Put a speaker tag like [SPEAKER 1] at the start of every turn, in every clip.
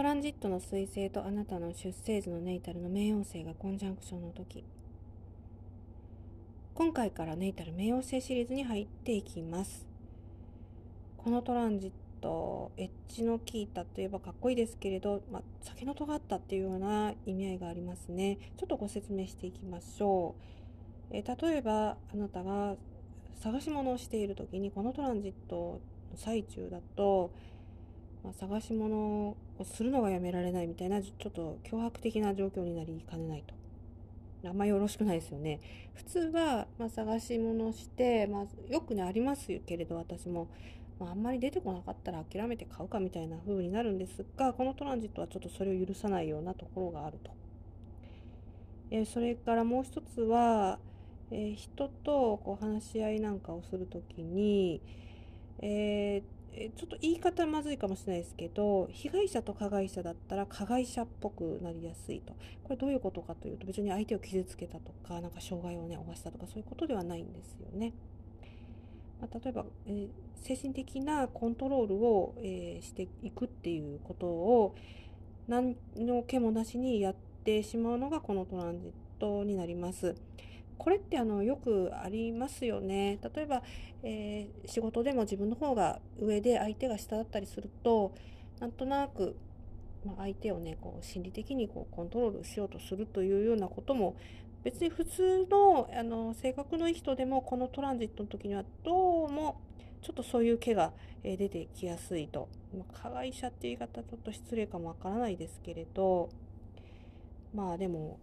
[SPEAKER 1] トランジットの彗星とあなたの出生図のネイタルの冥王星がコンジャンクションの時。今回からネイタル冥王星シリーズに入っていきます。このトランジットエッジの効いたといえばかっこいいですけれど、まあ、先の尖ったっていうような意味合いがありますね。ちょっとご説明していきましょう。え例えばあなたが探し物をしている時にこのトランジットの最中だと、まあ、探し物をするのがやめられないみたいなちょっと脅迫的な状況になりかねないとあんまよろしくないですよね。普通は、まあ、探し物して、まあ、よくね、ありますけれど、私も、まあ、あんまり出てこなかったら諦めて買うかみたいな風になるんですが、このトランジットはちょっとそれを許さないようなところがあると。えー、それからもう一つは、えー、人とこう話し合いなんかをするときに、えーちょっと言い方まずいかもしれないですけど被害者と加害者だったら加害者っぽくなりやすいとこれどういうことかというと別に相手を傷つけたとかなんか障害をね負わしたとかそういうことではないんですよね。まあ、例えば、えー、精神的なコントロールを、えー、していくっていうことを何の気もなしにやってしまうのがこのトランジットになります。これってあのよくありますよね。例えば、えー、仕事でも自分の方が上で相手が下だったりするとなんとなく、ま、相手をねこう心理的にこうコントロールしようとするというようなことも別に普通のあの性格のいい人でもこのトランジットの時にはどうもちょっとそういう毛が出てきやすいと、まあ、加害者っていう言い方ちょっと失礼かもわからないですけれどまあでも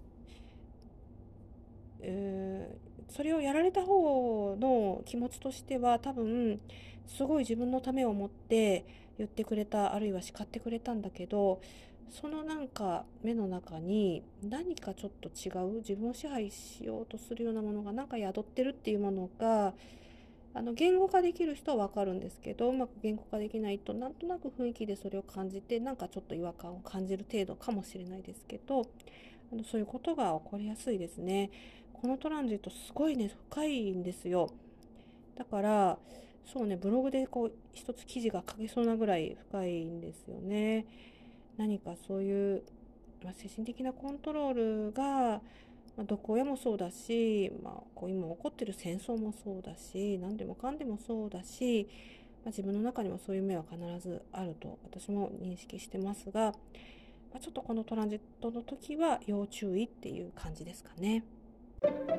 [SPEAKER 1] えー、それをやられた方の気持ちとしては多分すごい自分のためを思って言ってくれたあるいは叱ってくれたんだけどそのなんか目の中に何かちょっと違う自分を支配しようとするようなものがなんか宿ってるっていうものがあの言語化できる人は分かるんですけどうまく言語化できないとなんとなく雰囲気でそれを感じてなんかちょっと違和感を感じる程度かもしれないですけどあのそういうことが起こりやすいですね。このトランジットすごいね深いんですよだからそうねブログでこう一つ記事が書けそうなぐらい深いんですよね何かそういう、まあ、精神的なコントロールが、まあ、毒親もそうだし、まあ、こう今起こってる戦争もそうだし何でもかんでもそうだし、まあ、自分の中にもそういう目は必ずあると私も認識してますが、まあ、ちょっとこのトランジットの時は要注意っていう感じですかね。Thank you